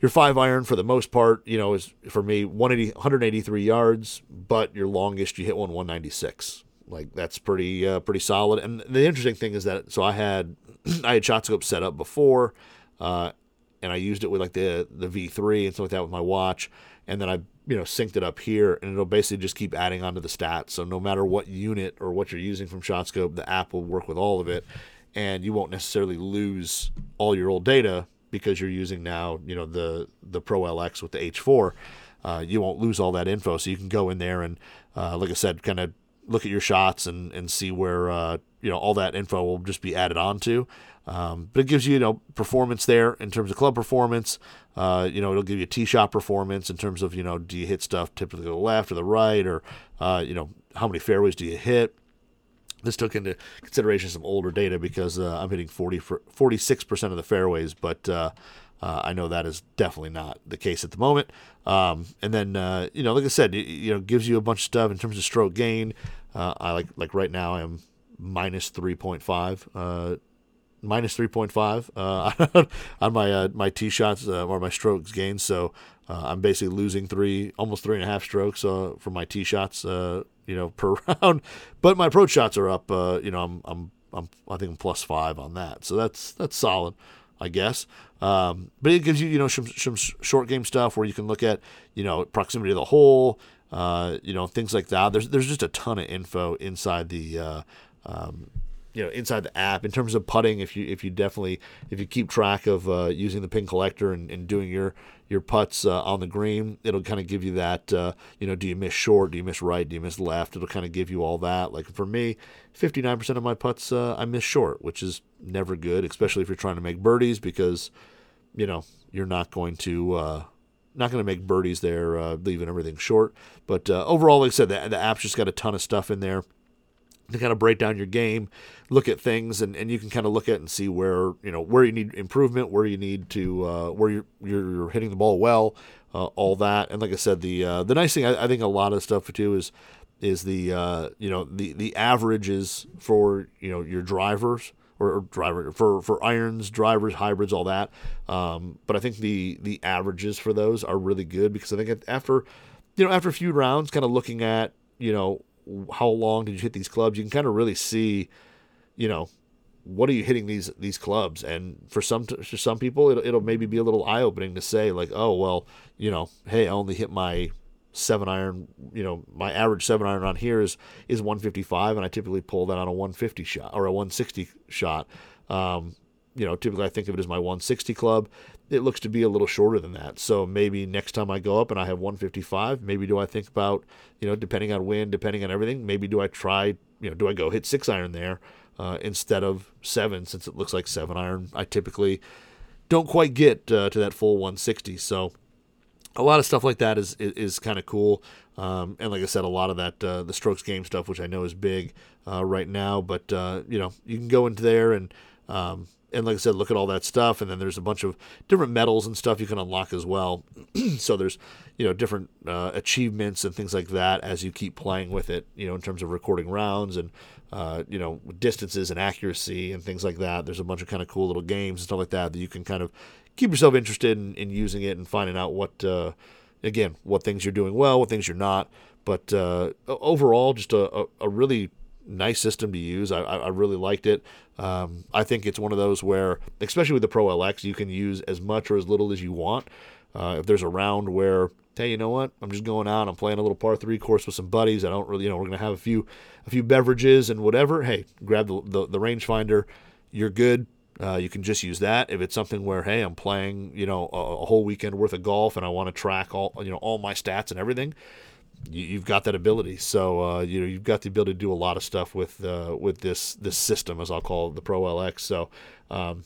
your five iron for the most part you know is for me 180 183 yards but your longest you hit one 196 like that's pretty uh, pretty solid. And the interesting thing is that so I had *clears throat* I had shot scope set up before uh, and I used it with like the the V3 and stuff like that with my watch and then I you know synced it up here and it'll basically just keep adding onto the stats. So no matter what unit or what you're using from ShotScope the app will work with all of it and you won't necessarily lose all your old data because you're using now you know the the Pro LX with the H4 uh, you won't lose all that info so you can go in there and uh, like I said kind of look at your shots and and see where uh, you know all that info will just be added onto um, but it gives you, you know, performance there in terms of club performance. Uh, you know, it'll give you tee shot performance in terms of, you know, do you hit stuff typically to the left or the right, or, uh, you know, how many fairways do you hit? This took into consideration some older data because uh, I'm hitting 40 46% of the fairways, but uh, uh, I know that is definitely not the case at the moment. Um, and then, uh, you know, like I said, it, you know, gives you a bunch of stuff in terms of stroke gain. I like, like right now, I'm minus 3.5 minus 3.5 uh, *laughs* on my uh, my tee shots uh, or my strokes gained. So uh, I'm basically losing three, almost three and a half strokes uh, for my tee shots, uh, you know, *laughs* per round. But my approach shots are up. you know, I'm I'm I'm I think I'm plus five on that. So that's that's solid. I guess. Um, but it gives you, you know, some, some short game stuff where you can look at, you know, proximity to the hole, uh, you know, things like that. There's there's just a ton of info inside the uh, um, you know inside the app. In terms of putting if you if you definitely if you keep track of uh, using the pin collector and, and doing your your putts uh, on the green it'll kind of give you that uh, you know do you miss short? Do you miss right? Do you miss left? It'll kind of give you all that. Like for me 59% of my putts uh, I miss short which is never good especially if you're trying to make birdies because you know you're not going to uh, not going to make birdies there uh, leaving everything short but overall like I said the, the app's just got a ton of stuff in there to kind of break down your game, look at things, and, and you can kind of look at and see where you know where you need improvement, where you need to uh, where you're, you're hitting the ball well, uh, all that. And like I said, the uh, the nice thing I, I, think a lot of stuff too is is the uh, you know the the averages for you know your drivers or, or driver for for irons, drivers, hybrids, all that. Um, but I think the the averages for those are really good because I think after you know after a few rounds, kind of looking at you know how long did you hit these clubs, you can kind of really see, you know, what are you hitting these these clubs? And for some for some people, it'll, it'll maybe be a little eye opening to say like, oh well, you know, hey, I only hit my seven iron. You know, my average seven iron on here is is 155, and I typically pull that on a 150 shot or a 160 shot. Um, you know, typically I think of it as my 160 club. It looks to be a little shorter than that. So maybe next time I go up and I have 155, maybe do I think about, you know, depending on wind, depending on everything, maybe do I try, you know, do I go hit six iron there uh, instead of seven since it looks like seven iron? I typically don't quite get uh, to that full 160. So a lot of stuff like that is is, is kind of cool. Um, and like I said, a lot of that uh, the strokes gained stuff, which I know is big uh, right now. But uh, you know, you can go into there and um, and like I said, look at all that stuff, and then there's a bunch of different medals and stuff you can unlock as well. *clears throat* so there's you know different uh, achievements and things like that as you keep playing with it. You know, in terms of recording rounds and uh, you know distances and accuracy and things like that. There's a bunch of kind of cool little games and stuff like that that you can kind of keep yourself interested in, in using it and finding out what uh, again what things you're doing well, what things you're not. But uh, overall, just a, a, really nice system to use. I, I really liked it. Um, I think it's one of those where, especially with the Pro LX, you can use as much or as little as you want. Uh, if there's a round where, hey, you know what? I'm just going out. I'm playing a little par three course with some buddies. I don't really, you know, we're gonna have a few, a few beverages and whatever. Hey, grab the the, the rangefinder. You're good. Uh, you can just use that if it's something where, hey, I'm playing, you know, a, a whole weekend worth of golf and I want to track all, you know, all my stats and everything you, have got that ability. So uh, you know you've got the ability to do a lot of stuff with uh, with this this system, as I'll call it, the Pro LX. So, um,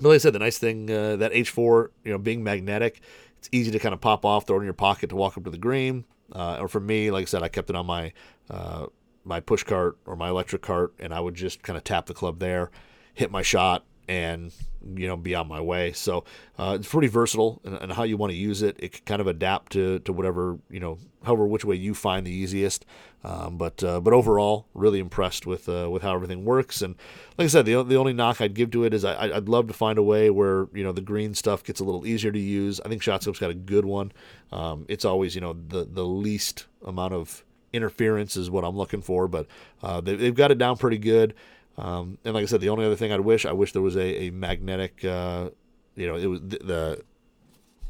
but like I said, the nice thing uh, that H4, you know, being magnetic, it's easy to kind of pop off, throw it in your pocket to walk up to the green. Uh, or for me, like I said, I kept it on my uh, my push cart or my electric cart, and I would just kind of tap the club there, hit my shot, and you know be on my way. So uh, it's pretty versatile and, how you want to use it. It can kind of adapt to, to whatever you know, however which way you find the easiest. Um, but uh, but overall, really impressed with uh, with how everything works. And like I said, the the only knock I'd give to it is I, I'd love to find a way where you know the green stuff gets a little easier to use. I think ShotScope's got a good one. Um, it's always you know the the least amount of interference is what I'm looking for, but uh, they, have got it down pretty good. Um, and like I said, the only other thing I'd wish, I wish there was a, a magnetic, uh, you know, it was the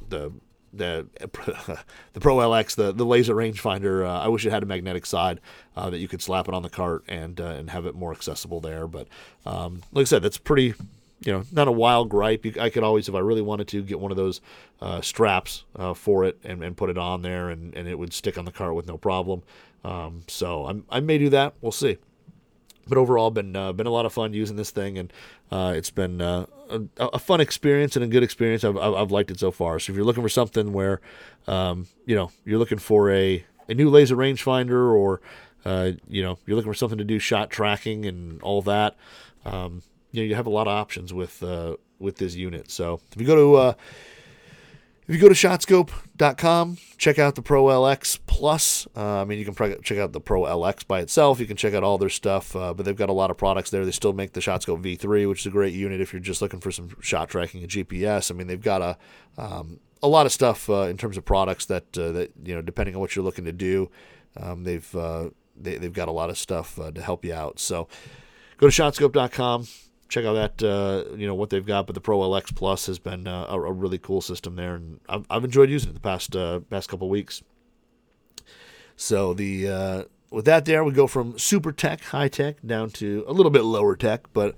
the the *laughs* the Pro LX, the the laser rangefinder. Uh, I wish it had a magnetic side uh, that you could slap it on the cart and uh, and have it more accessible there. But um, like I said, that's pretty. You know, not a wild gripe. I could always, if I really wanted to, get one of those uh, straps uh, for it and, and put it on there, and, and it would stick on the cart with no problem. Um, so I'm, I may do that. We'll see but overall, been uh, been a lot of fun using this thing, and uh, it's been uh, a, a, fun experience and a good experience. I've, I've liked it so far. So if you're looking for something where, um, you know, you're looking for a, a new laser rangefinder, or uh, you know, you're looking for something to do shot tracking and all that, um, you know, you have a lot of options with uh, with this unit. So if you go to uh, if you go to shotscope.com, check out the Pro LX Plus. Uh, I mean, you can check out the Pro LX by itself. You can check out all their stuff, uh, but they've got a lot of products there. They still make the ShotScope V3, which is a great unit if you're just looking for some shot tracking and GPS. I mean, they've got a um, a lot of stuff uh, in terms of products that uh, that you know, depending on what you're looking to do, um, they've uh, they, they've got a lot of stuff uh, to help you out. So go to shotscope.com check out that uh, you know what they've got. But the Pro LX Plus has been uh, a, a, really cool system there, and I've, I've enjoyed using it the past uh, past couple weeks. So the uh, with that there, we go from super tech, high tech, down to a little bit lower tech. But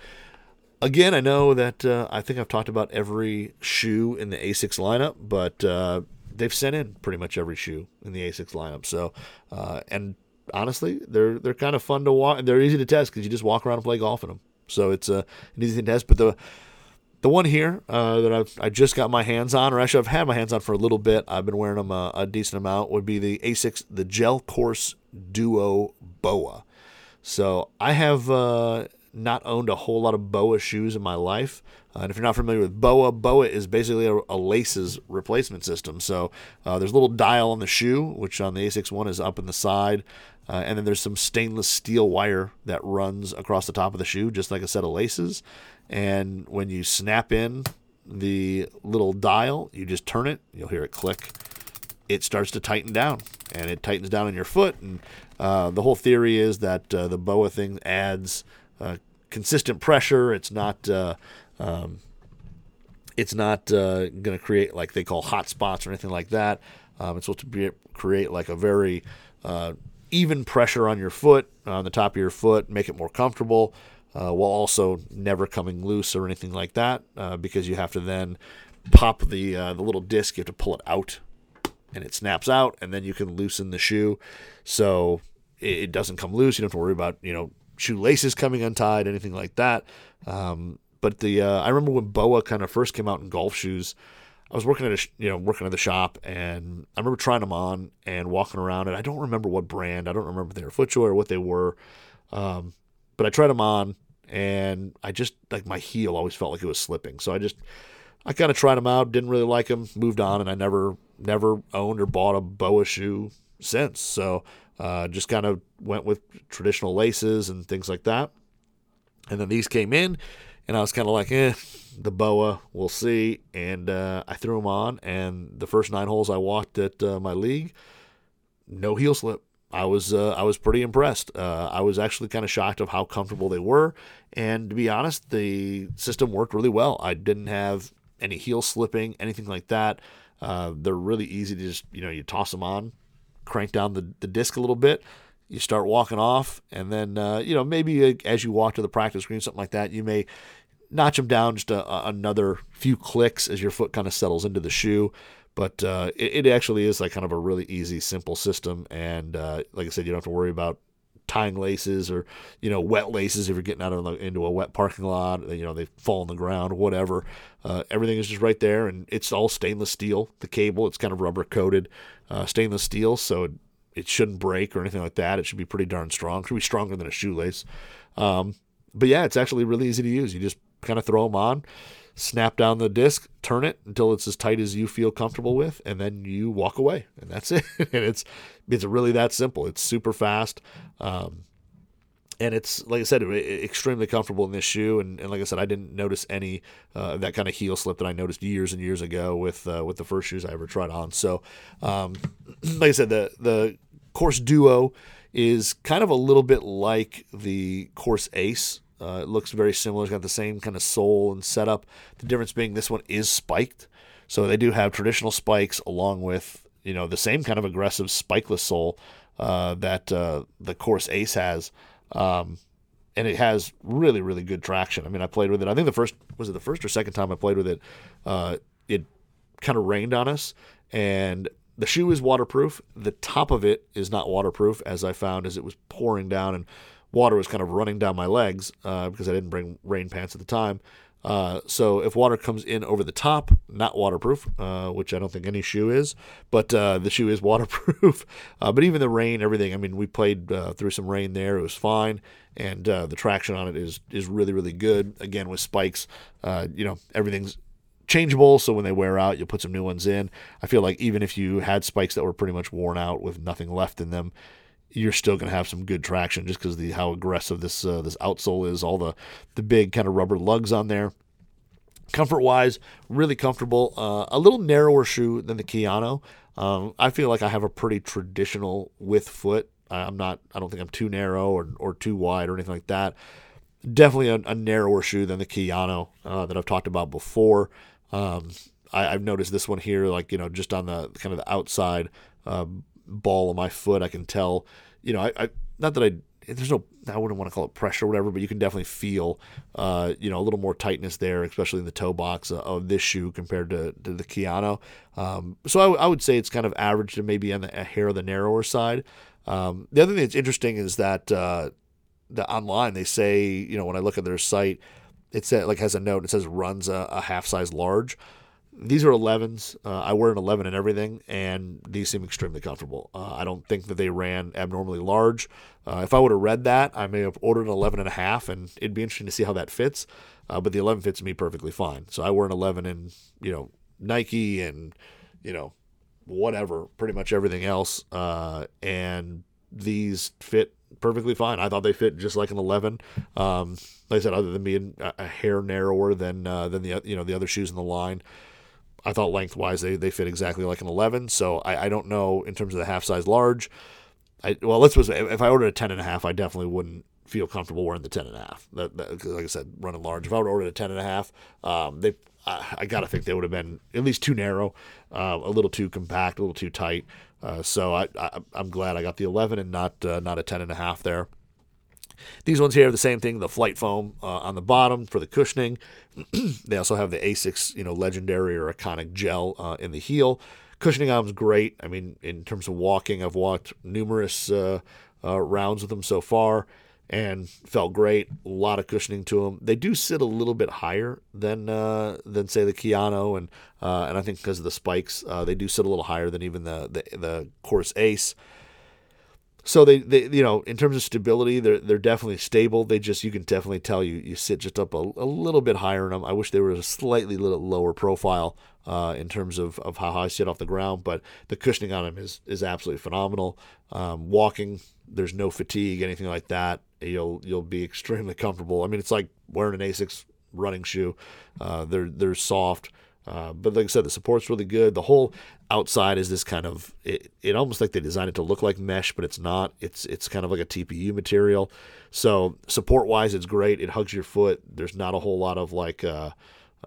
again, I know that uh, I think I've talked about every shoe in the Asics lineup, but uh, they've sent in pretty much every shoe in the Asics lineup. So and honestly, they're they're kind of fun to walk. They're easy to test because you just walk around and play golf in them. So it's a, uh, an easy test. But the the one here uh, that I've, I just got my hands on, or actually I've had my hands on for a little bit, I've been wearing them a, a decent amount, would be the Asics, the Gel Course Duo Boa. So I have uh, not owned a whole lot of BOA shoes in my life. Uh, and if you're not familiar with BOA, BOA is basically a, a laces replacement system. So uh, there's a little dial on the shoe, which on the Asics one is up in the side. Uh, and then there's some stainless steel wire that runs across the top of the shoe, just like a set of laces. And when you snap in the little dial, you just turn it, you'll hear it click. It starts to tighten down, and it tightens down on your foot. And uh, the whole theory is that uh, the BOA thing adds uh, consistent pressure. It's not. Uh, um, it's not uh, going to create like they call hot spots or anything like that. Um, it's supposed to be, create like a very uh, even pressure on your foot, on the top of your foot, make it more comfortable, uh, while also never coming loose or anything like that, uh, because you have to then pop the uh, the little disc. You have to pull it out, and it snaps out, and then you can loosen the shoe, so it, it doesn't come loose. You don't have to worry about you know shoelaces coming untied, anything like that. Um, but the uh, I remember when Boa kind of first came out in golf shoes. I was working at a you know working at the shop, and I remember trying them on and walking around. And I don't remember what brand. I don't remember if they were FootJoy or what they were. Um, but I tried them on, and I just like my heel always felt like it was slipping. So I just I kind of tried them out, didn't really like them, moved on, and I never never owned or bought a Boa shoe since. So uh, just kind of went with traditional laces and things like that. And then these came in, and I was kind of like, eh, the boa, we'll see. And uh, I threw them on, and the first nine holes I walked at uh, my league, no heel slip. I was uh, I was pretty impressed. Uh, I was actually kind of shocked of how comfortable they were, and to be honest, the system worked really well. I didn't have any heel slipping, anything like that. Uh, they're really easy to just you know you toss them on, crank down the, the disc a little bit, you start walking off, and then uh, you know maybe uh, as you walk to the practice green, something like that, you may notch them down just a, another few clicks as your foot kind of settles into the shoe. But uh, it, it, actually is like kind of a really easy, simple system. And uh, like I said, you don't have to worry about tying laces or you know wet laces if you're getting out of the, into a wet parking lot. You know they fall on the ground, whatever. Uh, everything is just right there, and it's all stainless steel. The cable, it's kind of rubber coated uh, stainless steel, so it, it, shouldn't break or anything like that. It should be pretty darn strong. It should be stronger than a shoelace. Um, but yeah, it's actually really easy to use. You just kind of throw them on, snap down the disc, turn it until it's as tight as you feel comfortable with, and then you walk away, and that's *laughs* it. and it's it's really that simple. It's super fast. Um, and it's like I said, extremely comfortable in this shoe. And, and like I said, I didn't notice any uh, that kind of heel slip that I noticed years and years ago with uh, with the first shoes I ever tried on. So, um, *clears throat* like I said, the the Course Duo is kind of a little bit like the Course Ace uh, it looks very similar. It's got the same kind of sole and setup. The difference being this one is spiked. So they do have traditional spikes along with you know the same kind of aggressive spikeless sole uh, that uh, the Course Ace has, um, and it has really really good traction. I mean, I played with it. I think the first was it the first or second time I played with it. Uh, it kind of rained on us, and the shoe is waterproof. The top of it is not waterproof, as I found as it was pouring down and water was kind of running down my legs uh, because I didn't bring rain pants at the time. Uh, so if water comes in over the top, not waterproof, uh, which I don't think any shoe is, but uh, the shoe is *laughs* waterproof. Uh, but even the rain, everything. I mean, we played uh, through some rain there; it was fine, and the traction on it is is really really good. Again, with spikes, you know, everything's changeable so when they wear out you'll put some new ones in i feel like even if you had spikes that were pretty much worn out with nothing left in them you're still going to have some good traction just because the how aggressive this uh, this outsole is. All the the big kind of rubber lugs on there. Comfort wise, really comfortable. Uh, a little narrower shoe than the Kayano. Um, I feel like I have a pretty traditional width foot. I'm not. I don't think I'm too narrow or or too wide or anything like that. Definitely a, a narrower shoe than the Kayano uh, that I've talked about before. Um, I, have noticed this one here, like you know, just on the kind of the outside um, ball of my foot. I can tell, you know, I, I not that I there's no I wouldn't want to call it pressure or whatever, but you can definitely feel, uh, you know, a little more tightness there, especially in the toe box of this shoe compared to, to the Kayano. Um, so I, I, would say it's kind of average to maybe on the, hair of the narrower side. Um, the other thing that's interesting is that uh, the online they say, you know, when I look at their site, it says like has a note. It says runs a, a half size large these are 11s. Uh, I wear an 11 in everything, and these seem extremely comfortable. Uh, I don't think that they ran abnormally large. Uh, if I would have read that, I may have ordered an 11 and a half, and it'd be interesting to see how that fits. Uh, but the 11 fits me perfectly fine. So I wear an 11 in, you know, Nike and, you know, whatever, pretty much everything else. Uh, and these fit perfectly fine. I thought they fit just like an 11. Um, like I said, other than being a, hair narrower than uh, than the you know the other shoes in the line, I thought lengthwise they, they fit exactly like an 11. So I, I don't know in terms of the half size large. I well let's suppose if I ordered a 10 and a half, I definitely wouldn't feel comfortable wearing the 10 and a half. That, that like I said, running large. If I would ordered a 10 and a half, um, they I, I got to think they would have been at least too narrow, uh, a little too compact, a little too tight. Uh, so I, I am glad I got the 11 and not uh, not a 10 and a half there. These ones here are the same thing. The FlyteFoam uh, on the bottom for the cushioning. *clears throat* they also have the Asics, you know, legendary or iconic gel uh, in the heel. Cushioning on them's great. I mean, in terms of walking, I've walked numerous uh, uh, rounds with them so far and felt great. A lot of cushioning to them. They do sit a little bit higher than uh, than say the Kayano, and uh, and I think because of the spikes, uh, they do sit a little higher than even the the, the Course Ace. So they, they, you know, in terms of stability, they're they're definitely stable. They just you can definitely tell you you sit just up a, a little bit higher in them. I wish they were a slightly little lower profile uh, in terms of, of how high I sit off the ground, but the cushioning on them is is absolutely phenomenal. Um, walking, there's no fatigue, anything like that. You'll you'll be extremely comfortable. I mean, it's like wearing an Asics running shoe. Uh, they're they're soft. Uh, but like I said, the support's really good. The whole outside is this kind of it, it almost like they designed it to look like mesh, but it's not. It's it's kind of like a TPU material. So support wise, it's great. It hugs your foot. There's not a whole lot of like uh,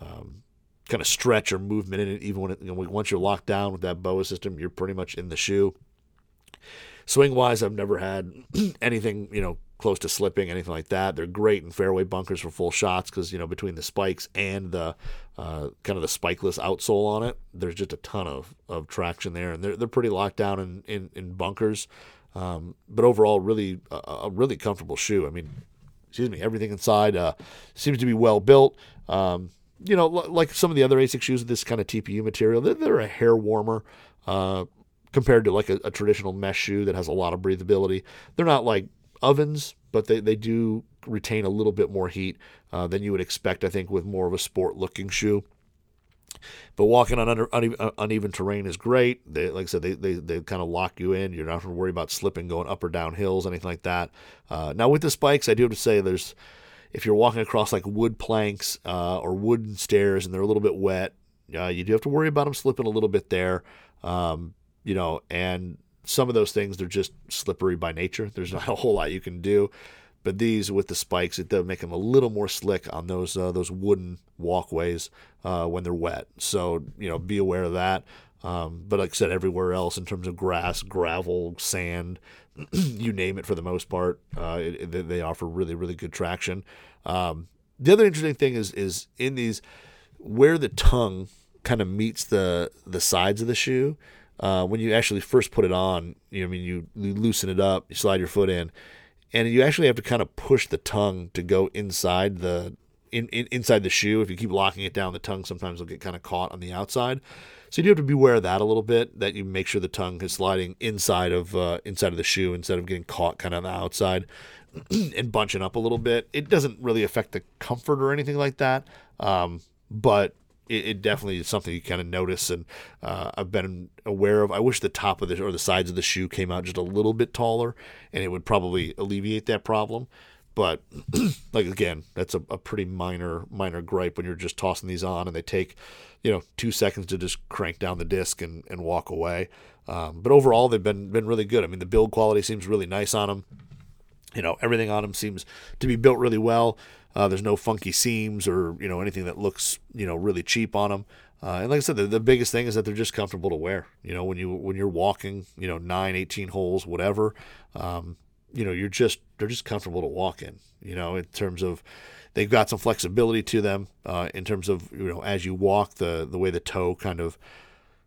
um, kind of stretch or movement in it. Even when it, you know, once you're locked down with that BOA system, you're pretty much in the shoe. Swing wise, I've never had *clears throat* anything you know close to slipping, anything like that. They're great in fairway bunkers for full shots because you know between the spikes and the uh, kind of the spikeless outsole on it, there's just a ton of, of traction there, and they're they're pretty locked down in in, in bunkers. Um, but overall, really a, a, really comfortable shoe. I mean, excuse me, everything inside uh, seems to be well built. Um, you know, like some of the other ASIC shoes with this kind of TPU material, they're, they're a hair warmer. Uh, compared to like a, a, traditional mesh shoe that has a lot of breathability. They're not like ovens, but they, they do retain a little bit more heat uh, than you would expect, I think, with more of a sport looking shoe. But walking on under, uneven, uneven terrain is great. They, like I said, they, they, they kind of lock you in. You're not going to worry about slipping going up or down hills, anything like that. Uh, now, with the spikes, I do have to say there's, if you're walking across like wood planks uh, or wooden stairs and they're a little bit wet, uh, you do have to worry about them slipping a little bit there. Um, you know, and some of those things they're just slippery by nature. There's not a whole lot you can do. But these with the spikes, it does make them a little more slick on those uh, those wooden walkways uh, when they're wet. So you know, be aware of that. Um, but like I said, everywhere else in terms of grass, gravel, sand, *clears throat* you name it, for the most part, uh, it, they offer really really good traction. Um, the other interesting thing is is in these where the tongue kind of meets the the sides of the shoe uh, when you actually first put it on, you know, I mean, you, you loosen it up, you slide your foot in, and you actually have to kind of push the tongue to go inside the in, in, inside the shoe. If you keep locking it down, the tongue sometimes will get kind of caught on the outside. So you do have to beware of that a little bit. That you make sure the tongue is sliding inside of uh, inside of the shoe instead of getting caught kind of on the outside *clears throat* and bunching up a little bit. It doesn't really affect the comfort or anything like that, um, but it, it definitely is something you kind of notice, and uh, I've been aware of. I wish the top of the or the sides of the shoe came out just a little bit taller, and it would probably alleviate that problem. But *clears throat* like again, that's a, a pretty minor minor gripe when you're just tossing these on, and they take you know two seconds to just crank down the disc and, and walk away. Um, but overall, they've been been really good. I mean, the build quality seems really nice on them. You know, everything on them seems to be built really well. Uh, there's no funky seams or you know anything that looks you know really cheap on them. Uh, and like I said, the, the biggest thing is that they're just comfortable to wear. You know, when you when you're walking, you know, nine, 18 holes, whatever, um, you know, you're just they're just comfortable to walk in. You know, in terms of they've got some flexibility to them. Uh, in terms of you know, as you walk, the the way the toe kind of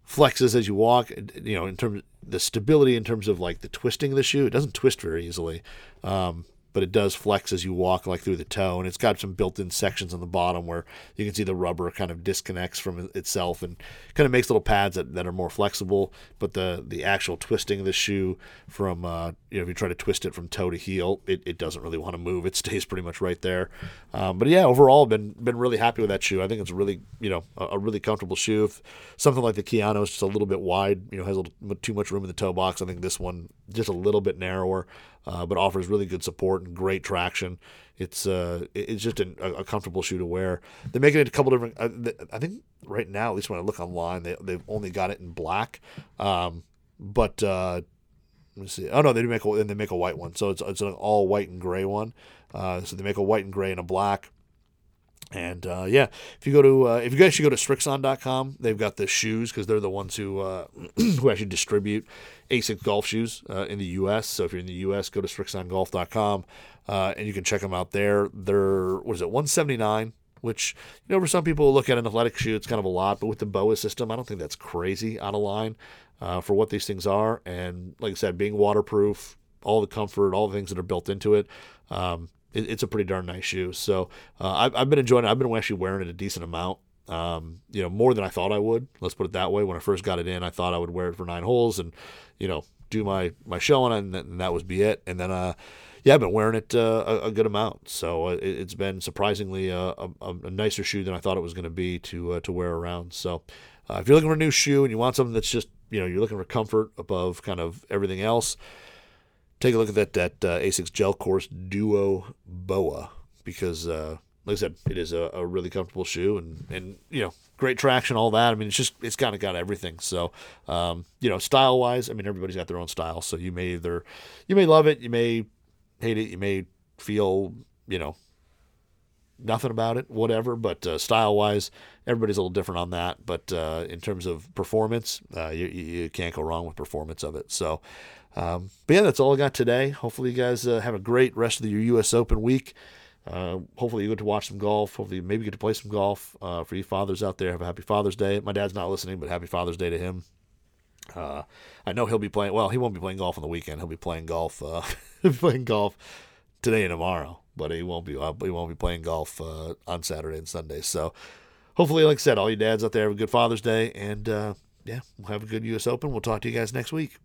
flexes as you walk. You know, in terms of the stability, in terms of like the twisting of the shoe, it doesn't twist very easily. Um, but it does flex as you walk like through the toe, and it's got some built-in sections on the bottom where you can see the rubber kind of disconnects from itself and kind of makes little pads that, that are more flexible. But the the actual twisting of the shoe from uh, you know if you try to twist it from toe to heel, it, it doesn't really want to move. It *laughs* stays pretty much right there. Um, but yeah, overall, I've been been really happy with that shoe. I think it's really you know a, a really comfortable shoe. If something like the Kayano is just a little bit wide, you know, has a little too much room in the toe box. I think this one just a little bit narrower uh, but offers really good support and great traction. It's uh, it's just a, comfortable shoe to wear. They're making it a couple different. Uh, I think right now, at least when I look online, they they've only got it in black. Um, but uh, let me see. Oh no, they do make a they make a white one. So it's it's an all white and gray one. Uh, so they make a white and gray and a black. And uh, yeah, if you go to uh, if you guys should go to Srixon.com, they've got the shoes because they're the ones who uh, *clears throat* who actually distribute ASICS golf shoes uh, in the U.S. So if you're in the U.S., go to SrixonGolf.com uh, and you can check them out there. They're what is it 179, which you know for some people look at an athletic shoe, it's kind of a lot, but with the BOA system, I don't think that's crazy out of line uh, for what these things are. And like I said, being waterproof, all the comfort, all the things that are built into it. Um, it, it's a pretty darn nice shoe. So uh, I've, I've been enjoying it. I've been actually wearing it a decent amount. Um, you know, more than I thought I would. Let's put it that way. When I first got it in, I thought I would wear it for nine holes and, you know, do my my show on it, and, that would be it. And then, uh, yeah, I've been wearing it uh, a, good amount. So uh, it, has been surprisingly a, a, a, nicer shoe than I thought it was going to be to uh, to wear around. So uh, if you're looking for a new shoe and you want something that's just you know you're looking for comfort above kind of everything else, take a look at that that uh, Asics Gel Course Duo Boa because, uh, like I said, it is a, a, really comfortable shoe and and you know great traction, all that. I mean, it's just it's kind of got everything. So, um, you know, style wise, I mean, everybody's got their own style. So you may either you may love it, you may hate it, you may feel you know nothing about it, whatever. But uh, style wise, everybody's a little different on that. But uh, in terms of performance, uh, you, you can't go wrong with performance of it. So, um, but yeah, that's all I got today. Hopefully, you guys uh, have a great rest of your U.S. Open week. Uh, hopefully, you get to watch some golf. Hopefully, maybe get to play some golf. Uh, for you fathers out there, have a happy Father's Day. My dad's not listening, but happy Father's Day to him. Uh, I know he'll be playing. Well, he won't be playing golf on the weekend. He'll be playing golf. Uh, *laughs* playing golf today and tomorrow, but he won't be. Uh, he won't be playing golf on Saturday and Sunday. So, hopefully, like I said, all you dads out there have a good Father's Day, and yeah, we'll have a good U.S. Open. We'll talk to you guys next week.